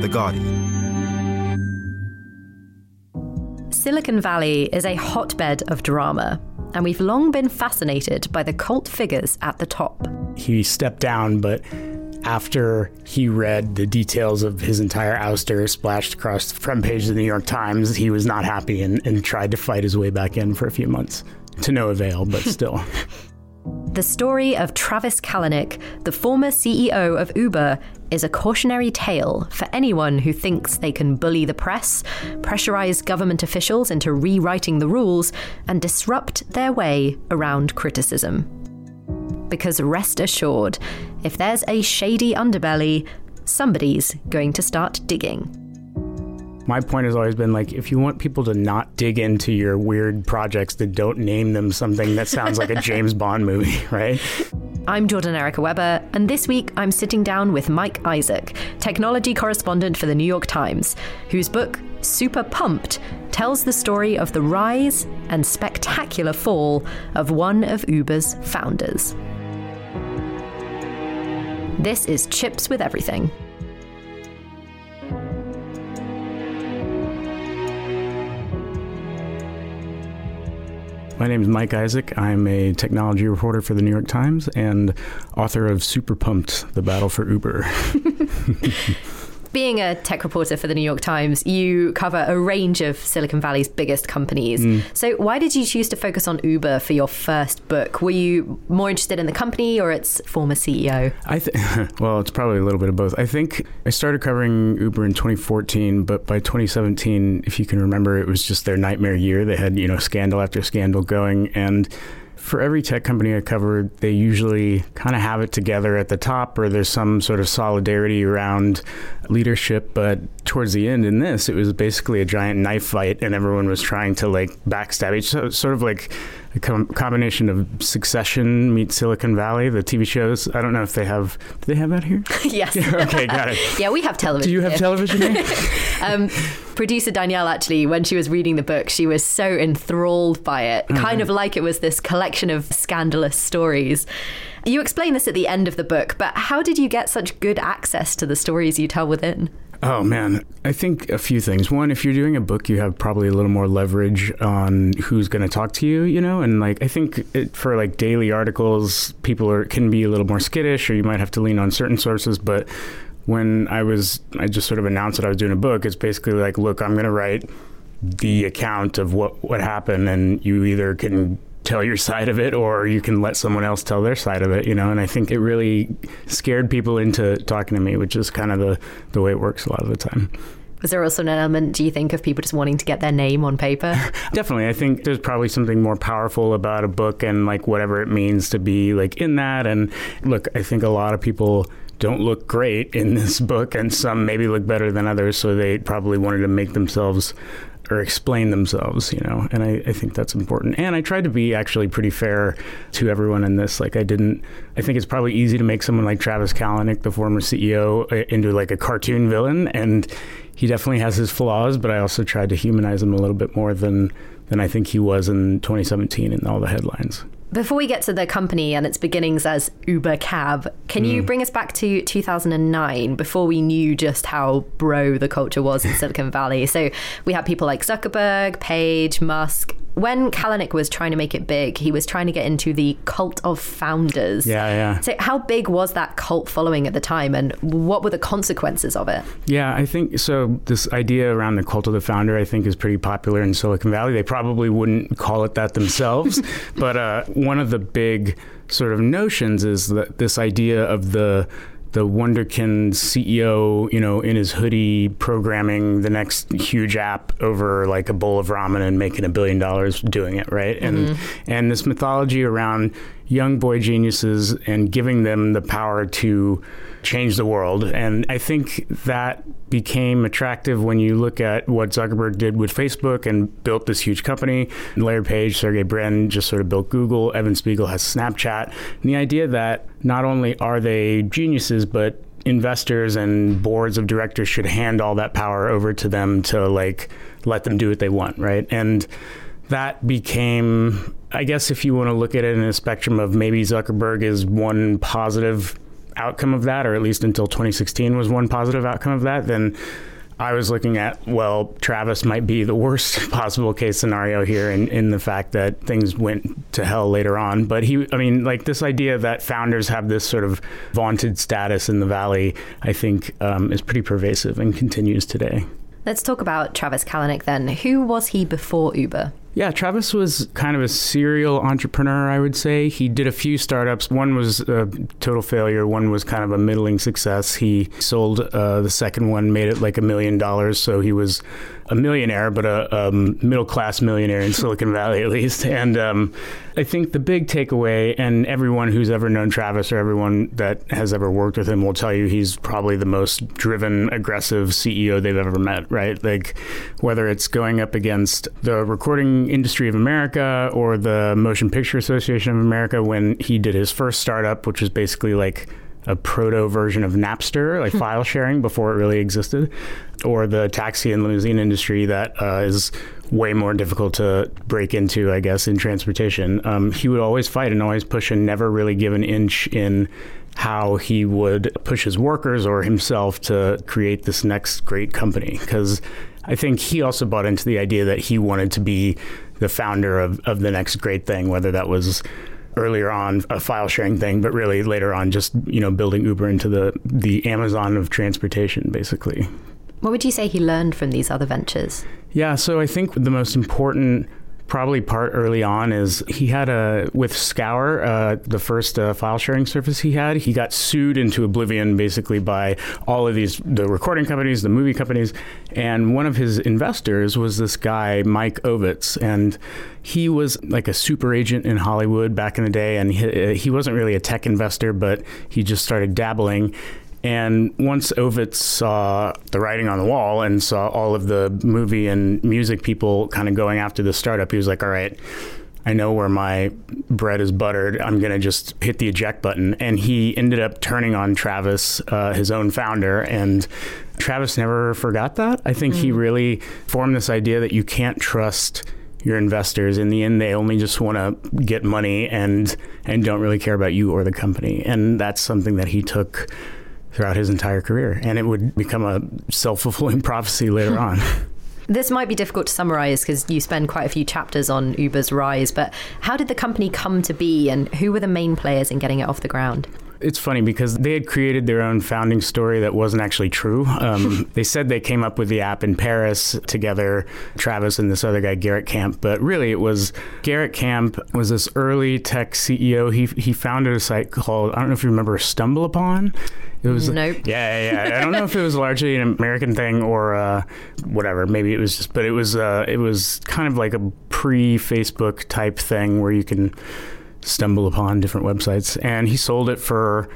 The Guardian. Silicon Valley is a hotbed of drama, and we've long been fascinated by the cult figures at the top. He stepped down, but after he read the details of his entire ouster splashed across the front page of the New York Times, he was not happy and, and tried to fight his way back in for a few months. To no avail, but still. The story of Travis Kalanick, the former CEO of Uber, is a cautionary tale for anyone who thinks they can bully the press, pressurize government officials into rewriting the rules, and disrupt their way around criticism. Because rest assured, if there's a shady underbelly, somebody's going to start digging. My point has always been like, if you want people to not dig into your weird projects, then don't name them something that sounds like a James Bond movie, right? I'm Jordan Erica Webber, and this week I'm sitting down with Mike Isaac, technology correspondent for the New York Times, whose book, Super Pumped, tells the story of the rise and spectacular fall of one of Uber's founders. This is Chips with Everything. My name is Mike Isaac. I'm a technology reporter for the New York Times and author of Super Pumped The Battle for Uber. Being a tech reporter for the New York Times, you cover a range of Silicon Valley's biggest companies. Mm. So, why did you choose to focus on Uber for your first book? Were you more interested in the company or its former CEO? I th- well, it's probably a little bit of both. I think I started covering Uber in 2014, but by 2017, if you can remember, it was just their nightmare year. They had you know scandal after scandal going, and for every tech company I covered, they usually kind of have it together at the top, or there's some sort of solidarity around leadership. But towards the end, in this, it was basically a giant knife fight, and everyone was trying to like backstab each. So, sort of like a com- combination of Succession meets Silicon Valley, the TV shows. I don't know if they have. Do they have that here? yes. okay, got it. Yeah, we have television. Do you have here. television here? um, producer Danielle, actually, when she was reading the book, she was so enthralled by it, Mm-hmm. kind of like it was this collection of scandalous stories. You explain this at the end of the book, but how did you get such good access to the stories you tell within? Oh man, I think a few things. One, if you're doing a book, you have probably a little more leverage on who's going to talk to you, you know. And like, I think it, for like daily articles, people are can be a little more skittish, or you might have to lean on certain sources. But when I was, I just sort of announced that I was doing a book. It's basically like, look, I'm going to write the account of what what happened, and you either can tell your side of it or you can let someone else tell their side of it you know? And i think it really scared people into talking to me which is kind of the the way it works a lot of the time. Was there also an element, do you think, of people just wanting to get their name on paper? definitely. I think there's probably something more powerful about a book and like whatever it means to be like in that. And look i think a lot of people don't look great in this book and some maybe look better than others so they probably wanted to make themselves or explain themselves, you know, and I, I, think that's important. And I tried to be actually pretty fair to everyone in this. Like, I didn't, I think it's probably easy to make someone like Travis Kalanick, the former CEO, into like a cartoon villain. And he definitely has his flaws, but I also tried to humanize him a little bit more than, than I think he was in 2017 in all the headlines. Before we get to the company and its beginnings as Uber Cab, can mm. you bring us back to 2009 before we knew just how bro the culture was in Silicon Valley? So we had people like Zuckerberg, Page, Musk. When Kalanick was trying to make it big, he was trying to get into the cult of founders. Yeah, yeah. So, how big was that cult following at the time, and what were the consequences of it? Yeah, I think so. This idea around the cult of the founder, I think, is pretty popular in Silicon Valley. They probably wouldn't call it that themselves, but uh, one of the big sort of notions is that this idea of the the Wunderkind CEO, you know, in his hoodie programming the next huge app over like a bowl of ramen and making a billion dollars doing it, right? Mm-hmm. And and this mythology around young boy geniuses and giving them the power to change the world. And I think that became attractive when you look at what Zuckerberg did with Facebook and built this huge company. Larry Page, Sergey Brin just sort of built Google. Evan Spiegel has Snapchat. And the idea that not only are they geniuses, but investors and boards of directors should hand all that power over to them to like let them do what they want, right? And that became I guess if you want to look at it in a spectrum of maybe Zuckerberg is one positive outcome of that, or at least until 2016 was one positive outcome of that, then I was looking at, well, Travis might be the worst possible case scenario here in, in the fact that things went to hell later on. But he, I mean, like this idea that founders have this sort of vaunted status in the Valley, I think um, is pretty pervasive and continues today. Let's talk about Travis Kalanick then. Who was he before Uber? Yeah, Travis was kind of a serial entrepreneur, I would say. He did a few startups. One was a total failure, one was kind of a middling success. He sold uh, the second one, made it like a million dollars. So he was a millionaire, but a, a middle class millionaire in Silicon Valley at least. And um, I think the big takeaway, and everyone who's ever known Travis or everyone that has ever worked with him will tell you he's probably the most driven, aggressive CEO they've ever met, right? Like whether it's going up against the recording industry of America or the Motion Picture Association of America when he did his first startup, which was basically like a proto version of Napster, like hmm. file sharing before it really existed, or the taxi and limousine industry that uh, is way more difficult to break into, I guess, in transportation. Um, he would always fight and always push and never really give an inch in how he would push his workers or himself to create this next great company. Because I think he also bought into the idea that he wanted to be the founder of, of the next great thing, whether that was earlier on a file sharing thing, but really later on just you know building Uber into the the Amazon of transportation, basically. What would you say he learned from these other ventures? Yeah, so I think the most important probably part early on is he had a with Scour, uh, the first uh, file sharing service he had. He got sued into oblivion basically by all of these the recording companies, the movie companies, and one of his investors was this guy Mike Ovitz, and he was like a super agent in Hollywood back in the day, and he, he wasn't really a tech investor, but he just started dabbling and once Ovitz saw the writing on the wall and saw all of the movie and music people kind of going after the startup, he was like, all right, I know where my bread is buttered. I'm going to just hit the eject button. And he ended up turning on Travis, uh, his own founder. And Travis never forgot that. I think mm-hmm. he really formed this idea that you can't trust your investors. In the end, they only just want to get money and and don't really care about you or the company. And that's something that he took throughout his entire career. And it would become a self fulfilling prophecy later on. This might be difficult to summarize because you spend quite a few chapters on Uber's rise, but how did the company come to be and who were the main players in getting it off the ground? It's funny because they had created their own founding story that wasn't actually true. Um, they said they came up with the app in Paris together, Travis and this other guy, Garrett Camp. But really, it was Garrett Camp was this early tech CEO. He he founded a site called I don't know if you remember StumbleUpon. It was nope. Yeah, yeah. I don't know if it was largely an American thing or uh, whatever. Maybe it was just, but it was uh, it was kind of like a pre-Facebook type thing where you can stumble upon different websites. And he sold it for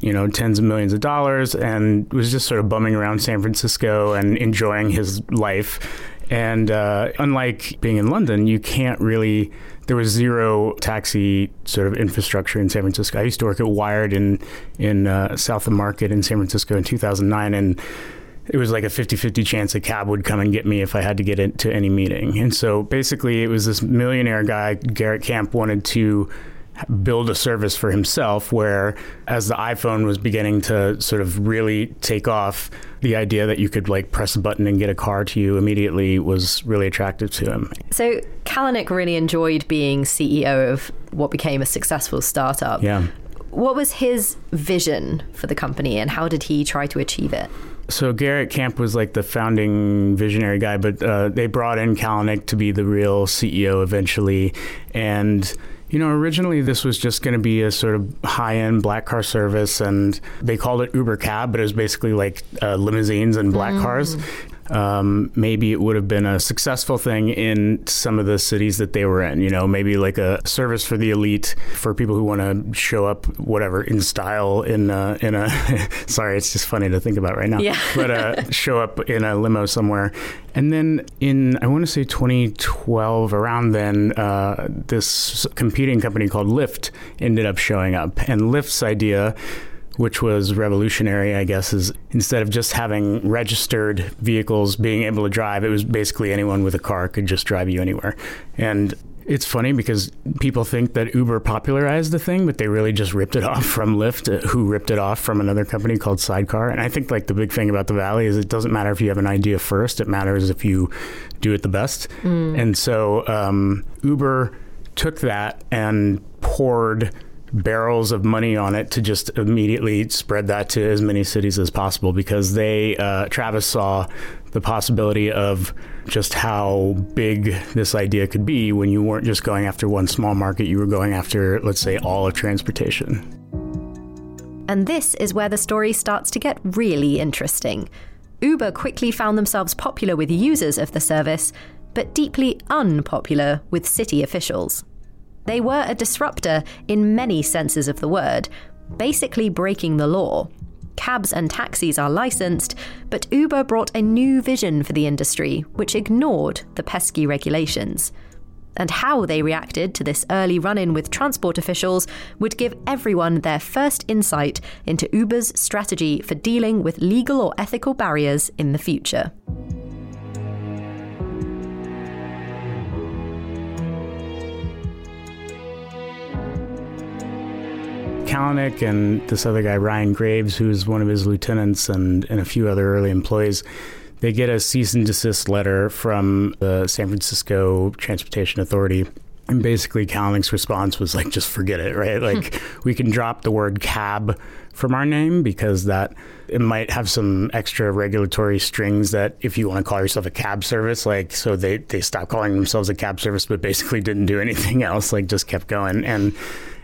you know tens of millions of dollars and was just sort of bumming around San Francisco and enjoying his life. And uh, unlike being in London, you can't really. There was zero taxi sort of infrastructure in San Francisco. I used to work at Wired in in uh, South of Market in San Francisco in 2009, and it was like a 50-50 chance a cab would come and get me if I had to get into any meeting. And so basically, it was this millionaire guy, Garrett Camp, wanted to build a service for himself where as the iPhone was beginning to sort of really take off the idea that you could like press a button and get a car to you immediately was really attractive to him. So Kalanick really enjoyed being CEO of what became a successful startup. Yeah. What was his vision for the company and how did he try to achieve it? So Garrett Camp was like the founding visionary guy, but uh, they brought in Kalanick to be the real CEO eventually, and you know, originally this was just going to be a sort of high-end black car service, and they called it Uber Cab, but it was basically like uh, limousines and black mm. cars um, maybe it would have been a successful thing in some of the cities that they were in. You know, maybe like a service for the elite for people who want to show up, whatever, in style. In a, in a sorry, it's just funny to think about right now. Yeah. but uh, show up in a limo somewhere, and then in I want to say 2012, around then, uh, this competing company called Lyft ended up showing up, and Lyft's idea which was revolutionary, I guess, is instead of just having registered vehicles being able to drive, it was basically anyone with a car could just drive you anywhere. And it's funny because people think that Uber popularized the thing, but they really just ripped it off from Lyft, uh, who ripped it off from another company called Sidecar. And I think like the big thing about the Valley is it doesn't matter if you have an idea first; it matters if you do it the best. Mm. And so um, Uber took that and poured barrels of money on it to just immediately spread that to as many cities as possible because they uh, Travis saw the possibility of just how big this idea could be when you weren't just going after one small market you were going after let's say all of transportation. And this is where the story starts to get really interesting. Uber quickly found themselves popular with users of the service but deeply unpopular with city officials they were a disruptor in many senses of the word, basically breaking the law. Cabs and taxis are licensed, but Uber brought a new vision for the industry, which ignored the pesky regulations. And how they reacted to this early run in with transport officials would give everyone their first insight into Uber's strategy for dealing with legal or ethical barriers in the future. Kalanick and this other guy, Ryan Graves, who's one of his lieutenants, and, and a few other early employees, they get a cease and desist letter from the San Francisco Transportation Authority. And basically, Kalanick's response was like, just forget it, right? Like, hmm. we can drop the word cab from our name because that it might have some extra regulatory strings that if you want to call yourself a cab service, like so they they stopped calling themselves a cab service, but basically didn't do anything else, like just kept going. And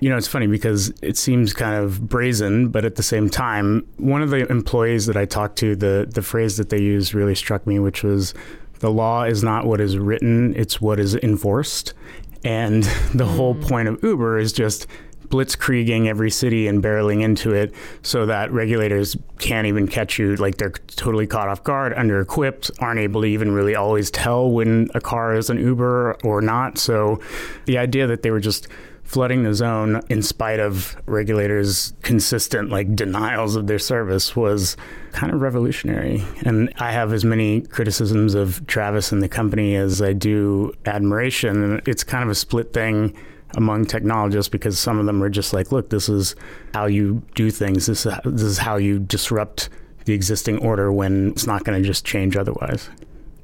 you know, it's funny because it seems kind of brazen, but at the same time, one of the employees that I talked to, the the phrase that they used really struck me, which was the law is not what is written, it's what is enforced. And the whole mm. point of Uber is just blitzkrieging every city and barreling into it so that regulators can't even catch you. Like they're totally caught off guard, under equipped, aren't able to even really always tell when a car is an Uber or not. So the idea that they were just flooding the zone in spite of regulators' consistent like denials of their service was kind of revolutionary. And I have as many criticisms of Travis and the company as I do admiration. It's kind of a split thing among technologists because some of them are just like, look, this is how you do things. This is, this is how you disrupt the existing order when it's not going to just change otherwise.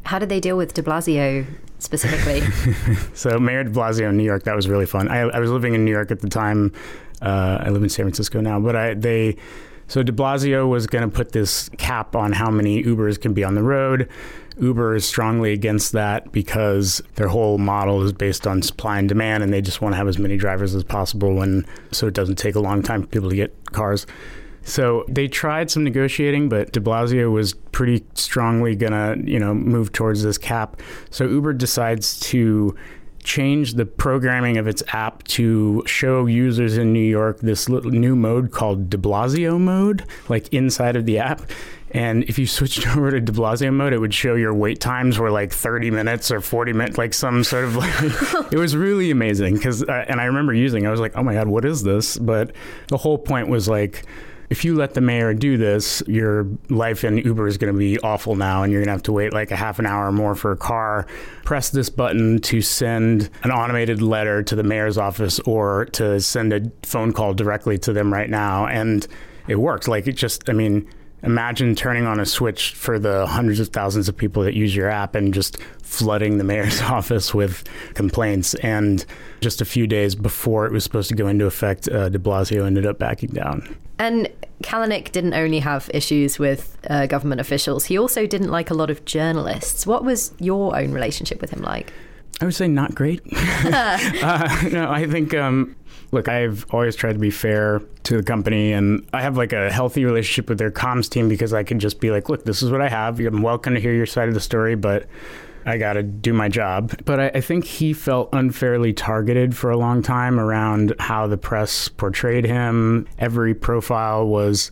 How did they deal with de Blasio specifically? so, Mayor de Blasio in New York, that was really fun. I, I was living in New York at the time. Uh, I live in San Francisco now, but I, they so de Blasio was going to put this cap on how many Ubers can be on the road. Uber is strongly against that because their whole model is based on supply and demand, and they just want to have as many drivers as possible when so it doesn't take a long time for people to get cars. So they tried some negotiating, but De Blasio was pretty strongly gonna, you know, move towards this cap. So Uber decides to change the programming of its app to show users in New York this new mode called De Blasio mode, like inside of the app. And if you switched over to de Blasio mode, it would show your wait times were like 30 minutes or 40 minutes, like some sort of like, it was really amazing. Cause, uh, and I remember using, I was like, oh my God, what is this? But the whole point was like, if you let the mayor do this, your life in Uber is going to be awful now, and you're going to have to wait like a half an hour or more for a car. Press this button to send an automated letter to the mayor's office or to send a phone call directly to them right now. And it worked. Like it just, I mean, imagine turning on a switch for the hundreds of thousands of people that use your app and just flooding the mayor's office with complaints. And just a few days before it was supposed to go into effect, uh, de Blasio ended up backing down. And Kalanick didn't only have issues with uh, government officials, he also didn't like a lot of journalists. What was your own relationship with him like? I would say not great. uh, no, I think um, look, I've always tried to be fair to the company, and I have like a healthy relationship with their comms team because I can just be like, look, this is what I have. I'm welcome to hear your side of the story, but I got to do my job. But I, I, think he felt unfairly targeted for a long time around how the press portrayed him. Every profile was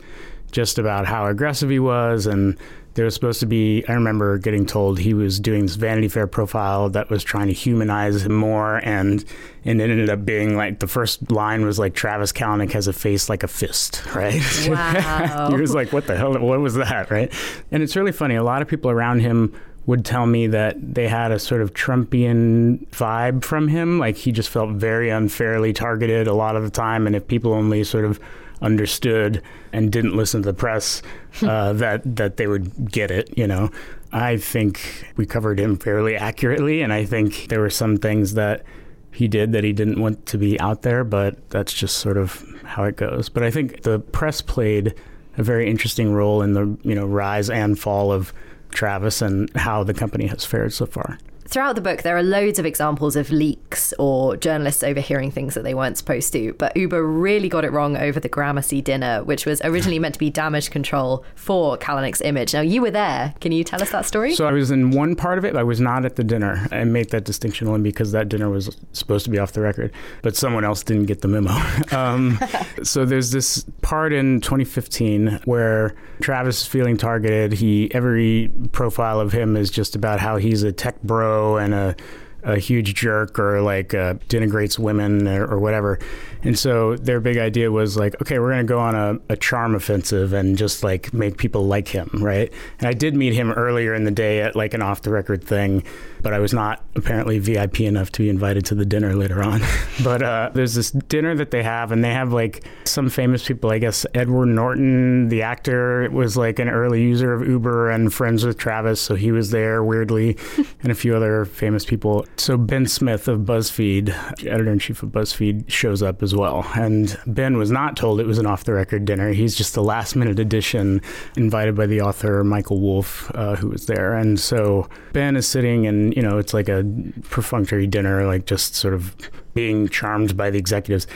just about how aggressive he was and there was supposed to be i remember getting told he was doing this vanity fair profile that was trying to humanize him more and and it ended up being like the first line was like travis kalanick has a face like a fist right wow. he was like what the hell what was that right and it's really funny a lot of people around him would tell me that they had a sort of Trumpian vibe from him. Like he just felt very unfairly targeted a lot of the time. And if people only sort of understood and didn't listen to the press, uh, that that they would get it. You know, I think we covered him fairly accurately, and I think there were some things that he did that he didn't want to be out there, but that's just sort of how it goes. But I think the press played a very interesting role in the you know rise and fall of Travis and how the company has fared so far throughout the book, there are loads of examples of leaks or journalists overhearing things that they weren't supposed to. But Uber really got it wrong over the Gramercy dinner, which was originally meant to be damage control for Kalanick's image. Now, you were there. Can you tell us that story? So I was in one part of it. I was not at the dinner. I made that distinction only because that dinner was supposed to be off the record, but someone else didn't get the memo. um, so there's this part in 2015 where Travis is feeling targeted. He every profile of him is just about how he's a tech bro and a a huge jerk or like uh, denigrates women or, or, whatever. And so their big idea was like, okay, we're going to go on a, a, charm offensive and just like make people like him, right? And I did meet him earlier in the day at like an off the record thing, but I was not apparently VIP enough to be invited to the dinner later on. but uh, there's this dinner that they have, and they have like some famous people. I guess Edward Norton, the actor, was like an early user of Uber and friends with Travis, so he was there weirdly, and a few other famous people. So Ben Smith of BuzzFeed, editor in chief of BuzzFeed, shows up as well. And Ben was not told it was an off the record dinner. He's just the last minute addition, invited by the author Michael Wolff, uh, who was there. And so Ben is sitting and you know it's like a perfunctory dinner, like just sort of being charmed by the executives.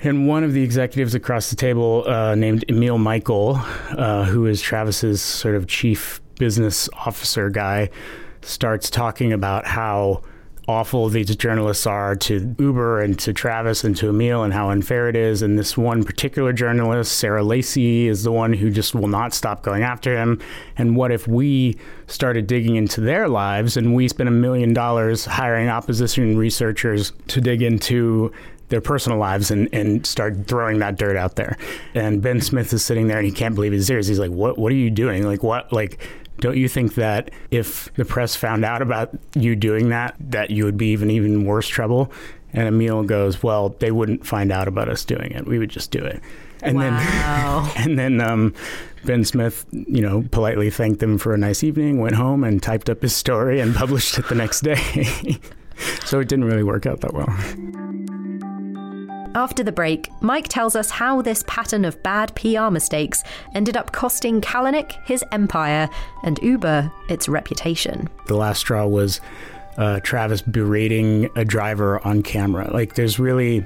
And one of the executives across the table, uh, named Emil Michael, uh, who is Travis's sort of chief business officer guy, starts talking about how awful these journalists are to Uber and to Travis and to Emil and how unfair it is. And this one particular journalist, Sarah Lacy, is the one who just will not stop going after him. And what if we started digging into their lives and we spent a million dollars hiring opposition researchers to dig into their personal lives and, and start throwing that dirt out there. And Ben Smith is sitting there and he can't believe his ears. He's like, What what are you doing? Like what like don't you think that if the press found out about you doing that, that you would be even even worse trouble? And Emil goes, "Well, they wouldn't find out about us doing it. We would just do it." And wow. then, and then um, Ben Smith, you know, politely thanked them for a nice evening, went home and typed up his story and published it the next day. so it didn't really work out that well. After the break, Mike tells us how this pattern of bad PR mistakes ended up costing Kalanick his empire and Uber its reputation. The last straw was uh, Travis berating a driver on camera. Like, there's really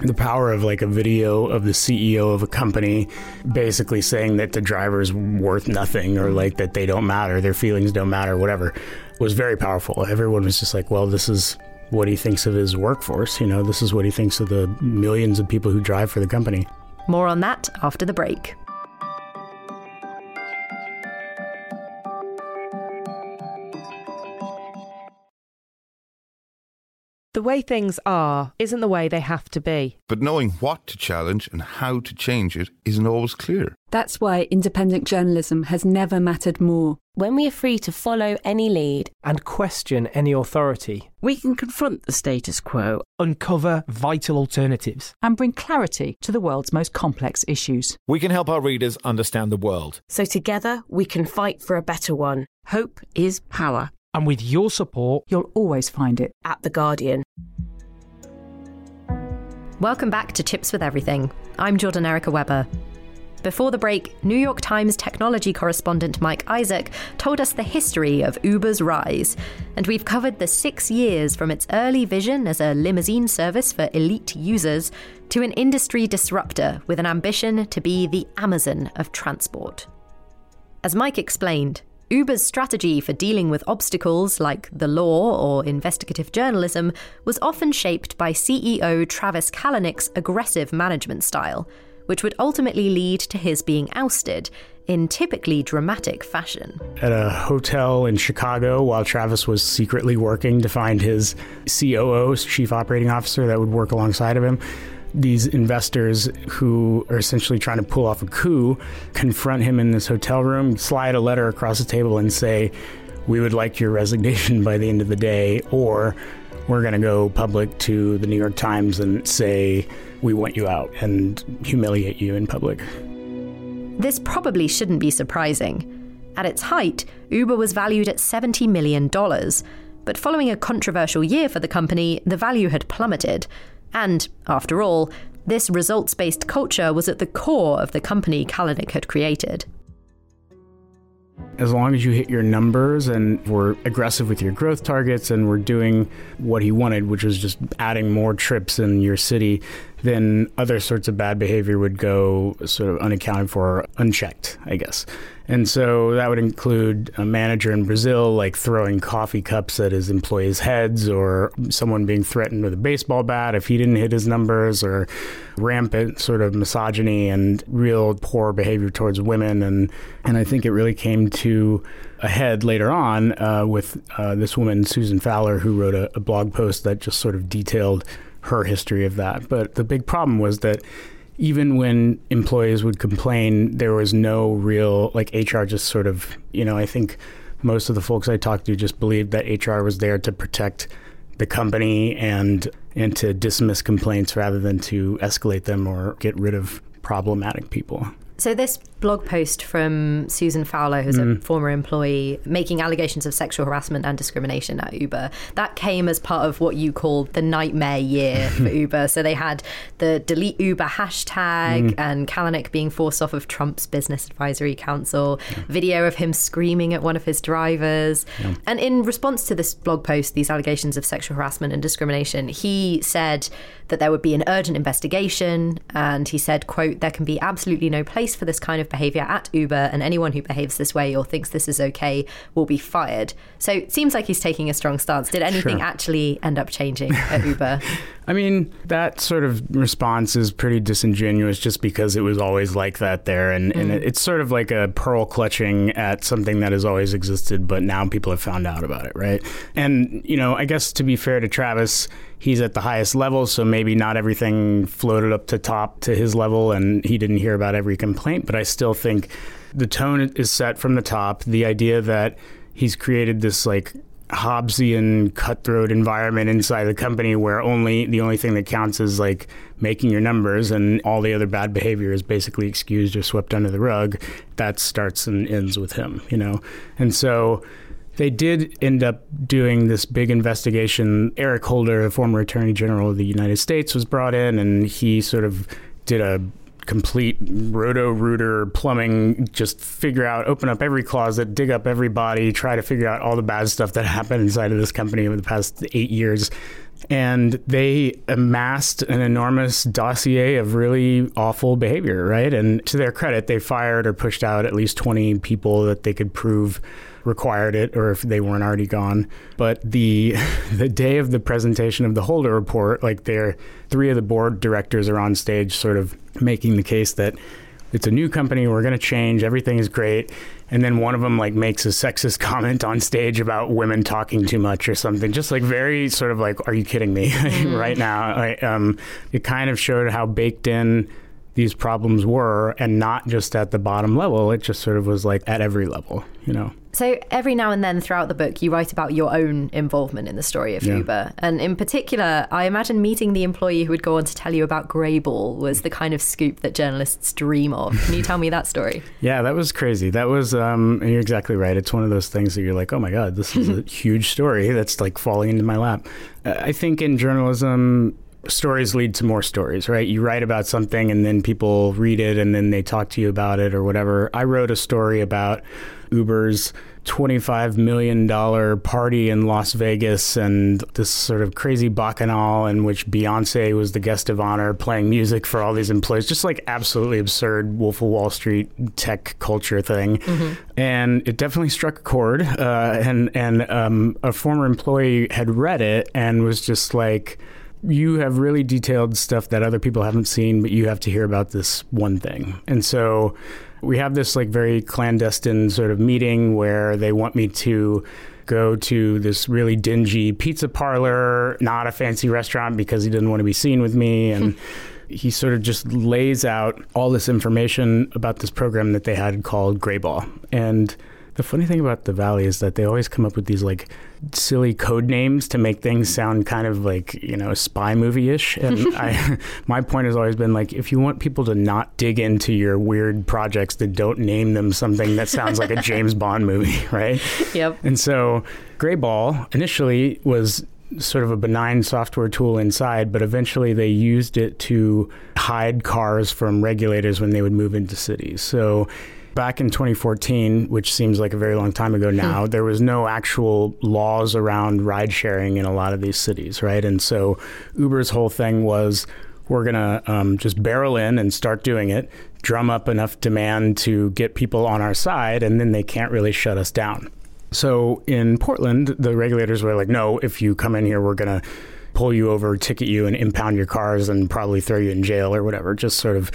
the power of like a video of the CEO of a company basically saying that the driver's worth nothing or like that they don't matter, their feelings don't matter, whatever, was very powerful. Everyone was just like, well, this is what he thinks of his workforce. You know, this is what he thinks of the millions of people who drive for the company. More on that after the break. The way things are isn't the way they have to be. But knowing what to challenge and how to change it isn't always clear. That's why independent journalism has never mattered more. When we are free to follow any lead and question any authority, we can confront the status quo, uncover vital alternatives, and bring clarity to the world's most complex issues. We can help our readers understand the world. So together we can fight for a better one. Hope is power. And with your support, you'll always find it at The Guardian. Welcome back to Chips with Everything. I'm Jordan Erica Webber. Before the break, New York Times technology correspondent Mike Isaac told us the history of Uber's rise. And we've covered the six years from its early vision as a limousine service for elite users to an industry disruptor with an ambition to be the Amazon of transport. As Mike explained, Uber's strategy for dealing with obstacles like the law or investigative journalism was often shaped by CEO Travis Kalanick's aggressive management style, which would ultimately lead to his being ousted in typically dramatic fashion. At a hotel in Chicago, while Travis was secretly working to find his COO, chief operating officer, that would work alongside of him, these investors who are essentially trying to pull off a coup confront him in this hotel room, slide a letter across the table, and say, We would like your resignation by the end of the day, or we're going to go public to the New York Times and say, We want you out and humiliate you in public. This probably shouldn't be surprising. At its height, Uber was valued at $70 million. But following a controversial year for the company, the value had plummeted. And, after all, this results based culture was at the core of the company Kalanick had created. As long as you hit your numbers and were aggressive with your growth targets and were doing what he wanted, which was just adding more trips in your city, then other sorts of bad behavior would go sort of unaccounted for, unchecked, I guess. And so that would include a manager in Brazil like throwing coffee cups at his employees' heads, or someone being threatened with a baseball bat if he didn't hit his numbers, or rampant sort of misogyny and real poor behavior towards women. And, and I think it really came to a head later on uh, with uh, this woman, Susan Fowler, who wrote a, a blog post that just sort of detailed her history of that. But the big problem was that even when employees would complain, there was no real, like HR just sort of, you know, I think most of the folks I talked to just believed that HR was there to protect the company and and to dismiss complaints rather than to escalate them or get rid of problematic people. So, this blog post from Susan Fowler, who's mm. a former employee, making allegations of sexual harassment and discrimination at Uber, that came as part of what you called the nightmare year for Uber. So, they had the delete Uber hashtag mm. and Kalanick being forced off of Trump's Business Advisory Council, yeah. video of him screaming at one of his drivers. Yeah. And in response to this blog post, these allegations of sexual harassment and discrimination, he said that there would be an urgent investigation. And he said, quote, there can be absolutely no place for this kind of behavior at Uber, and anyone who behaves this way or thinks this is okay will be fired. So it seems like he's taking a strong stance. Did anything sure. actually end up changing at Uber? I mean, that sort of response is pretty disingenuous just because it was always like that there. And, mm. and it's sort of like a pearl clutching at something that has always existed, but now people have found out about it, right? And, you know, I guess to be fair to Travis, he's at the highest level, so maybe not everything floated up to top to his level and he didn't hear about every complaint. But I still think the tone is set from the top. The idea that he's created this like Hobbesian cutthroat environment inside the company where only the only thing that counts is like making your numbers and all the other bad behavior is basically excused or swept under the rug. That starts and ends with him, you know? And so they did end up doing this big investigation. Eric Holder, the former Attorney General of the United States, was brought in and he sort of did a complete roto rooter plumbing, just figure out, open up every closet, dig up every body, try to figure out all the bad stuff that happened inside of this company over the past eight years. And they amassed an enormous dossier of really awful behavior, right? And to their credit, they fired or pushed out at least 20 people that they could prove required it or if they weren't already gone. But the the day of the presentation of the Holder report, like there three of the board directors are on stage sort of making the case that it's a new company. We're going to change. Everything is great. And then one of them like makes a sexist comment on stage about women talking too much or something. Just like very sort of like, are you kidding me mm. right now? I, um, it kind of showed how baked in these problems were and not just at the bottom level. It just sort of was like at every level, you know. So every now and then throughout the book, you write about your own involvement in the story of yeah. Uber. And in particular, I imagine meeting the employee who would go on to tell you about Greyball was the kind of scoop that journalists dream of. Can you tell me that story? Yeah, that was crazy. That was, um, you're exactly right. It's one of those things that you're like, oh my God, this is a huge story that's like falling into my lap. I think in journalism, stories lead to more stories, right? You write about something and then people read it and then they talk to you about it or whatever. I wrote a story about Uber's $25 million party in Las Vegas and this sort of crazy bacchanal in which Beyonce was the guest of honor playing music for all these employees. Just like absolutely absurd Wolf of Wall Street tech culture thing. Mm-hmm. And it definitely struck a chord. Uh, and and um, a former employee had read it and was just like, you have really detailed stuff that other people haven't seen, but you have to hear about this one thing. And so we have this like very clandestine sort of meeting where they want me to go to this really dingy pizza parlor, not a fancy restaurant because he didn't want to be seen with me. And he sort of just lays out all this information about this program that they had called Greyball. And the funny thing about the Valley is that they always come up with these like silly code names to make things sound kind of like you know spy movie ish. And I, my point has always been like, if you want people to not dig into your weird projects, then don't name them something that sounds like a James Bond movie, right? Yep. And so, Greyball initially was sort of a benign software tool inside, but eventually they used it to hide cars from regulators when they would move into cities. So Back in 2014, which seems like a very long time ago now, hmm. there was no actual laws around ride sharing in a lot of these cities, right? And so Uber's whole thing was we're going to um, just barrel in and start doing it, drum up enough demand to get people on our side, and then they can't really shut us down. So in Portland, the regulators were like, no, if you come in here, we're going to pull you over, ticket you, and impound your cars and probably throw you in jail or whatever. Just sort of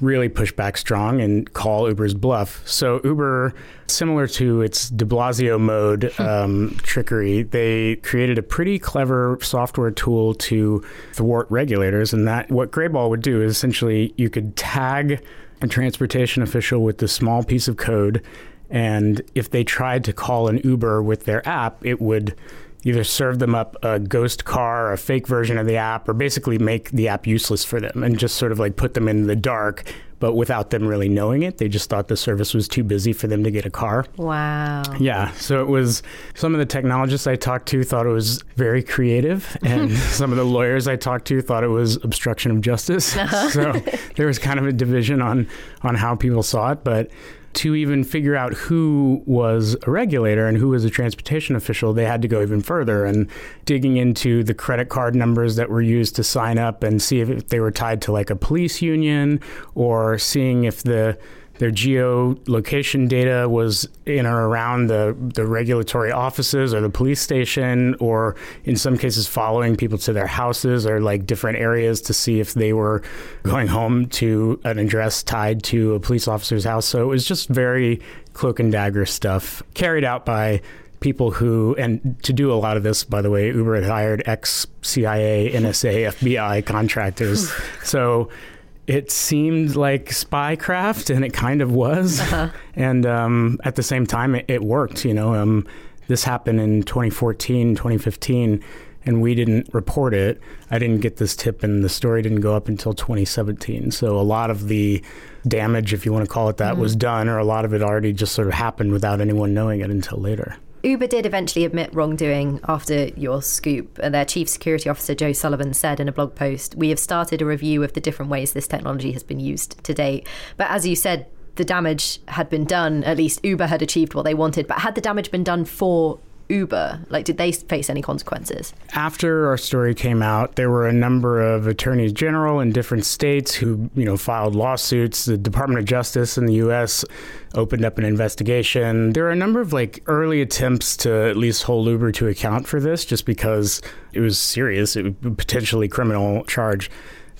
really push back strong and call Uber's bluff. So Uber, similar to its De Blasio mode hmm. um, trickery, they created a pretty clever software tool to thwart regulators. And that what Greyball would do is essentially you could tag a transportation official with this small piece of code. And if they tried to call an Uber with their app, it would either serve them up a ghost car, a fake version of the app, or basically make the app useless for them and just sort of like put them in the dark, but without them really knowing it. They just thought the service was too busy for them to get a car. Wow. Yeah. So it was some of the technologists I talked to thought it was very creative, and some of the lawyers I talked to thought it was obstruction of justice. Uh-huh. so there was kind of a division on on how people saw it, but to even figure out who was a regulator and who was a transportation official, they had to go even further and digging into the credit card numbers that were used to sign up and see if they were tied to like a police union or seeing if the their geolocation data was in or around the, the regulatory offices or the police station, or in some cases, following people to their houses or like different areas to see if they were going home to an address tied to a police officer's house. So it was just very cloak and dagger stuff carried out by people who, and to do a lot of this, by the way, Uber had hired ex CIA, NSA, FBI contractors. so it seemed like spycraft, and it kind of was. Uh-huh. And um, at the same time, it, it worked. You know, um, this happened in 2014, 2015, and we didn't report it. I didn't get this tip, and the story didn't go up until 2017. So a lot of the damage, if you want to call it that, mm-hmm. was done, or a lot of it already just sort of happened without anyone knowing it until later. Uber did eventually admit wrongdoing after your scoop. Their chief security officer, Joe Sullivan, said in a blog post We have started a review of the different ways this technology has been used to date. But as you said, the damage had been done. At least Uber had achieved what they wanted. But had the damage been done for Uber? Like, did they face any consequences? After our story came out, there were a number of attorneys general in different states who, you know, filed lawsuits. The Department of Justice in the U.S. opened up an investigation. There are a number of like early attempts to at least hold Uber to account for this, just because it was serious, it was potentially criminal charge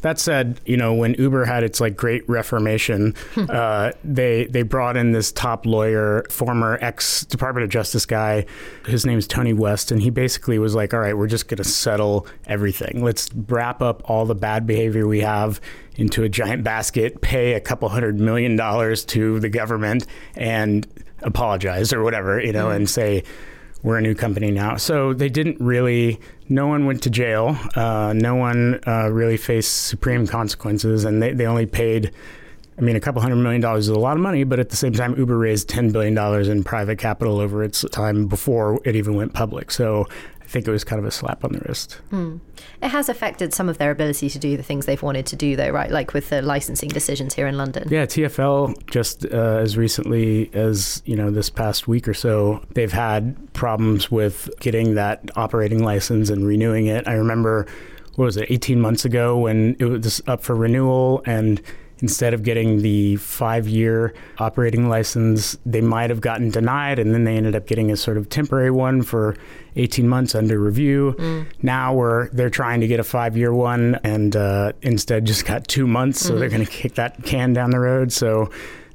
That said, you know, when Uber had its like great reformation, uh, they they brought in this top lawyer, former ex Department of Justice guy. His name is Tony West, and he basically was like, "All right, we're just going to settle everything. Let's wrap up all the bad behavior we have into a giant basket, pay a couple hundred million dollars to the government, and apologize or whatever, you know, mm. and say." we're a new company now. So they didn't really, no one went to jail. Uh, no one uh, really faced supreme consequences, and they, they only paid. I mean, a couple hundred million dollars is a lot of money, but at the same time, Uber raised $10 billion in private capital over its time before it even went public. So think it was kind of a slap on the wrist. Hmm. It has affected some of their ability to do the things they've wanted to do, though, right? Like with the licensing decisions here in London. Yeah, TFL just uh, as recently as you know this past week or so, they've had problems with getting that operating license and renewing it. I remember what was it, 18 months ago when it was up for renewal and instead of getting the five year operating license, they might have gotten denied, and then they ended up getting a sort of temporary one for 18 months under review. Mm. Now we're they're trying to get a five year one, and uh, instead just got two months, so mm-hmm. they're going to kick that can down the road. So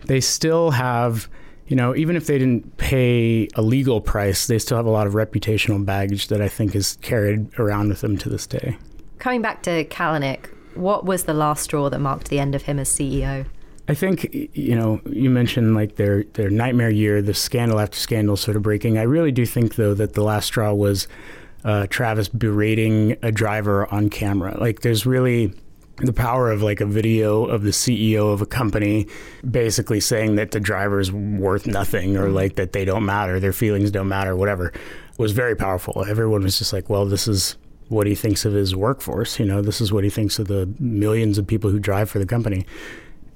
they still have. You know, even if they didn't pay a legal price, they still have a lot of reputational baggage that I think is carried around with them to this day. Coming back to Kalanick, what was the last straw that marked the end of him as CEO? I think you know you mentioned like their their nightmare year, the scandal after scandal sort of breaking. I really do think though that the last straw was uh, Travis berating a driver on camera. Like there's really the power of like a video of the CEO of a company basically saying that the driver's worth nothing or like that they don't matter, their feelings don't matter, whatever, was very powerful. Everyone was just like, well, this is what he thinks of his workforce. You know, this is what he thinks of the millions of people who drive for the company.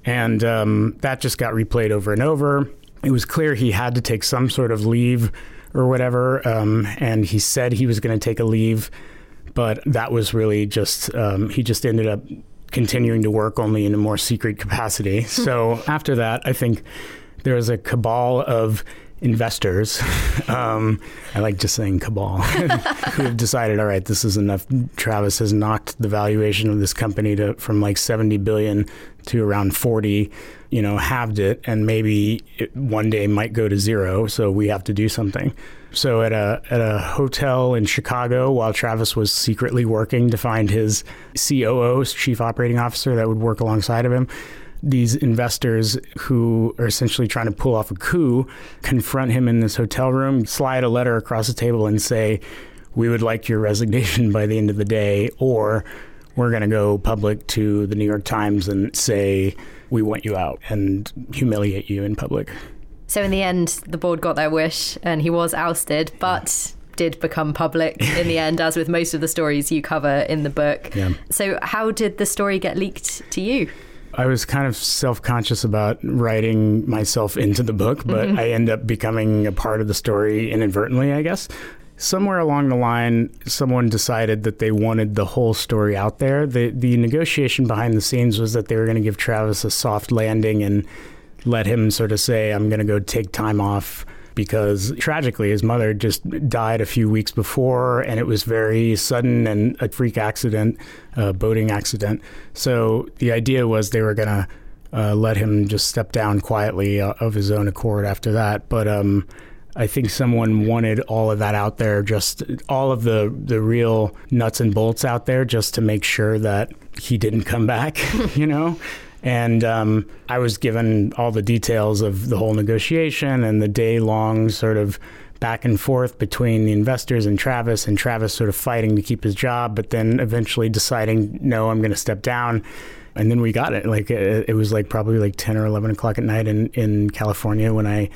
And um, that just got replayed over and over. It was clear he had to take some sort of leave or whatever. Um, and he said he was going to take a leave, but that was really just, um, he just ended up continuing to work only in a more secret capacity. so after that, I think there was a cabal of investors, um, I like just saying cabal, who have decided, all right, this is enough. Travis has knocked the valuation of this company to from like 70 billion to around 40, you know, halved it, and maybe it one day might go to zero. So we have to do something. So at a at a hotel in Chicago, while Travis was secretly working to find his COO, chief operating officer, that would work alongside of him these investors who are essentially trying to pull off a coup confront him in this hotel room, slide a letter across the table, and say, We would like your resignation by the end of the day, or we're going to go public to the New York Times and say, We want you out and humiliate you in public. So, in the end, the board got their wish and he was ousted, but. Did become public in the end, as with most of the stories you cover in the book. Yeah. So, how did the story get leaked to you? I was kind of self conscious about writing myself into the book, but mm-hmm. I end up becoming a part of the story inadvertently, I guess. Somewhere along the line, someone decided that they wanted the whole story out there. The, the negotiation behind the scenes was that they were going to give Travis a soft landing and let him sort of say, I'm going to go take time off because tragically his mother just died a few weeks before and it was very sudden and a freak accident, a boating accident. So the idea was they were going to uh, let him just step down quietly uh, of his own accord after that. But um, I think someone wanted all of that out there, just all of the, the real nuts and bolts out there, just to make sure that he didn't come back, you know? And um, I was given all the details of the whole negotiation and the day long sort of back and forth between the investors and Travis, and Travis sort of fighting to keep his job, but then eventually deciding, no, I'm going to step down. And then we got it. Like it, it, was like probably like 10 or 11 o'clock at night in, in California when I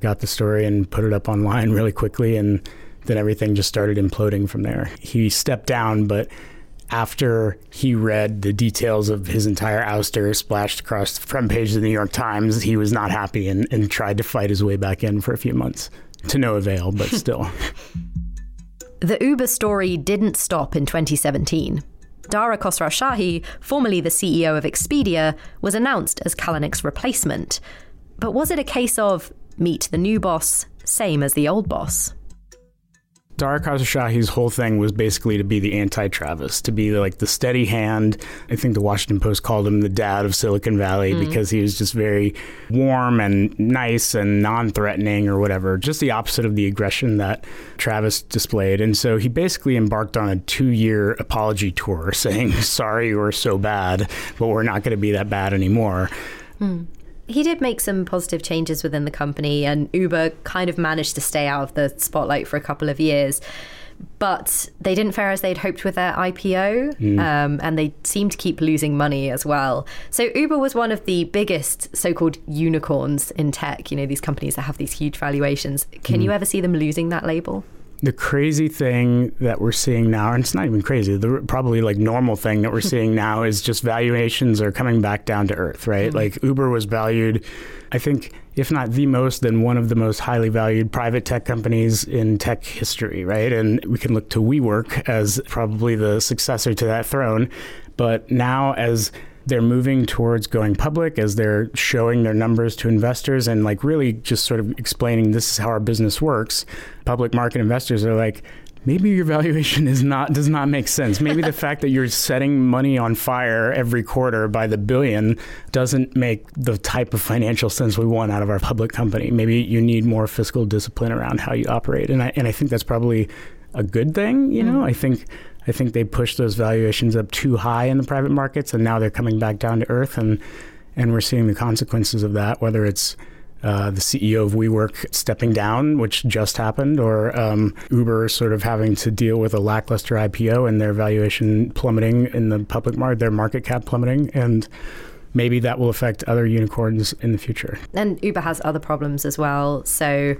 got the story and put it up online really quickly. And then everything just started imploding from there. He stepped down, but after he read the details of his entire ouster splashed across the front page of the New York Times, he was not happy and, and tried to fight his way back in for a few months. To no avail, but still. the Uber story didn't stop in 2017. Dara Khosrowshahi, formerly the CEO of Expedia, was announced as Kalanick's replacement. But was it a case of meet the new boss, same as the old boss? Dara Khosrowshahi's whole thing was basically to be the anti-Travis, to be like the steady hand. I think the Washington Post called him the dad of Silicon Valley mm. because he was just very warm and nice and non-threatening or whatever, just the opposite of the aggression that Travis displayed. And so he basically embarked on a two-year apology tour saying, "Sorry, we're so bad, but we're not going to be that bad anymore." Mm he did make some positive changes within the company, and Uber kind of managed to stay out of the spotlight for a couple of years. But they didn't fare as they'd hoped with their IPO, mm. um, and they seemed to keep losing money as well. So Uber was one of the biggest so-called unicorns in tech. You know, these companies that have these huge valuations. Can mm. you ever see them losing that label? The crazy thing that we're seeing now, and it's not even crazy, the probably like normal thing that we're seeing now is just valuations are coming back down to earth, right? Mm-hmm. Like Uber was valued, I think, if not the most, then one of the most highly valued private tech companies in tech history, right? And we can look to WeWork as probably the successor to that throne. But now, as they're moving towards going public as they're showing their numbers to investors and like really just sort of explaining this is how our business works. Public market investors are like maybe your valuation is not does not make sense. Maybe the fact that you're setting money on fire every quarter by the billion doesn't make the type of financial sense we want out of our public company. Maybe you need more fiscal discipline around how you operate. And I, and I think that's probably a good thing you know mm. i think I think they pushed those valuations up too high in the private markets, and now they're coming back down to earth, and and we're seeing the consequences of that. Whether it's uh, the CEO of WeWork stepping down, which just happened, or um, Uber sort of having to deal with a lackluster IPO and their valuation plummeting in the public market, their market cap plummeting, and maybe that will affect other unicorns in the future. And Uber has other problems as well. So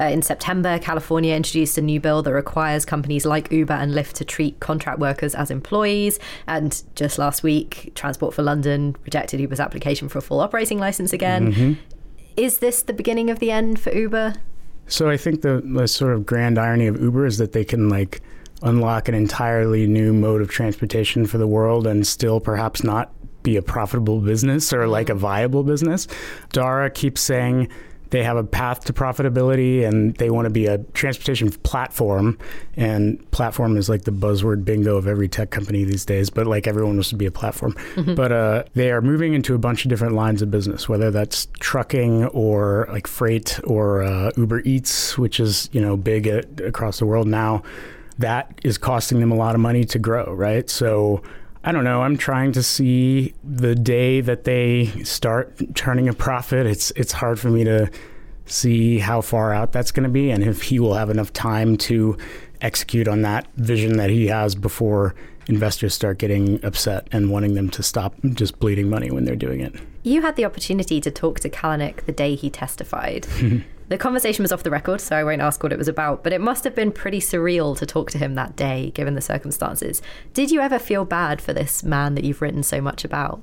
uh, in September, California introduced a new bill that requires companies like Uber and Lyft to treat contract workers as employees. And just last week, Transport for London rejected Uber's application for a full operating license again. Mm-hmm. Is this the beginning of the end for Uber? So I think the, the sort of grand irony of Uber is that they can like unlock an entirely new mode of transportation for the world and still perhaps not be a profitable business or like a viable business. Dara keeps saying they have a path to profitability and they want to be a transportation platform. And platform is like the buzzword bingo of every tech company these days, but like everyone wants to be a platform. Mm-hmm. But uh, they are moving into a bunch of different lines of business, whether that's trucking or like freight or uh, Uber Eats, which is, you know, big at, across the world now. That is costing them a lot of money to grow, right? So I don't know. I'm trying to see the day that they start turning a profit. It's it's hard for me to see how far out that's going to be and if he will have enough time to execute on that vision that he has before investors start getting upset and wanting them to stop just bleeding money when they're doing it. You had the opportunity to talk to Kalanick the day he testified. The conversation was off the record, so I won't ask what it was about, but it must have been pretty surreal to talk to him that day, given the circumstances. Did you ever feel bad for this man that you've written so much about?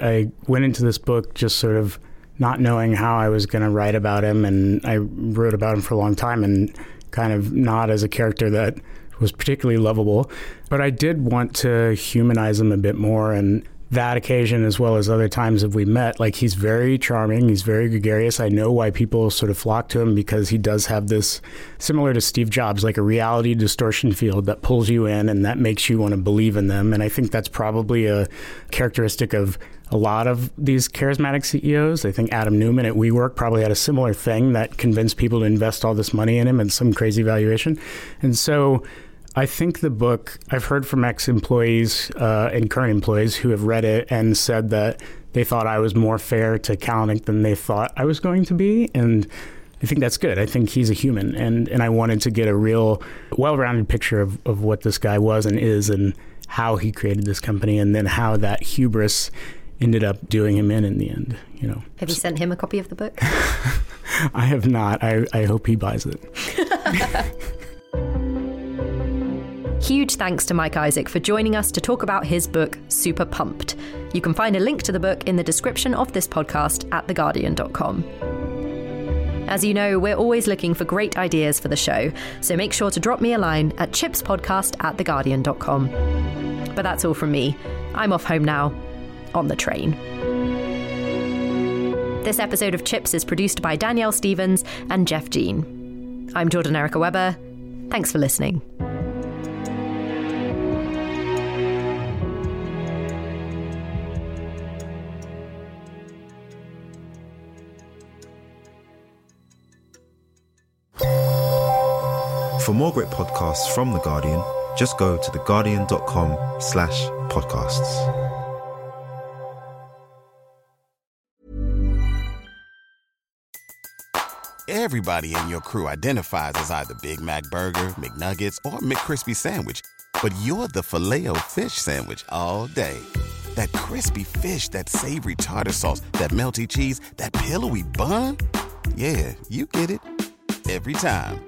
I went into this book just sort of not knowing how I was going to write about him, and I wrote about him for a long time and kind of not as a character that was particularly lovable. But I did want to humanize him a bit more and that occasion as well as other times that we met like he's very charming he's very gregarious i know why people sort of flock to him because he does have this similar to steve jobs like a reality distortion field that pulls you in and that makes you want to believe in them and i think that's probably a characteristic of a lot of these charismatic CEOs. I think Adam Neumann at WeWork probably had a similar thing that convinced people to invest all this money in him at some crazy valuation. And so I think the book, I've heard from ex employees uh, and current employees who have read it and said that they thought I was more fair to Kalanick than they thought I was going to be. And I think that's good. I think he's a human. And, and I wanted to get a real, well rounded picture of, of what this guy was and is and how he created this company and then how that hubris ended up doing him in in the end. You know. Have you sent him a copy of the book? I have not. I, I hope he buys it. Huge thanks to Mike Isaac for joining us to talk about his book, Super Pumped. You can find a link to the book in the description of this podcast at theguardian.com. As you know, we're always looking for great ideas for the show, so make sure to drop me a line at chipspodcast at theguardian.com. But that's all from me. I'm off home now, on the train. This episode of Chips is produced by Danielle Stevens and Jeff Jean. I'm Jordan Erica Webber. Thanks for listening. For more great podcasts from The Guardian, just go to theguardian.com slash podcasts. Everybody in your crew identifies as either Big Mac Burger, McNuggets, or McCrispy Sandwich. But you're the filet fish Sandwich all day. That crispy fish, that savory tartar sauce, that melty cheese, that pillowy bun. Yeah, you get it. Every time.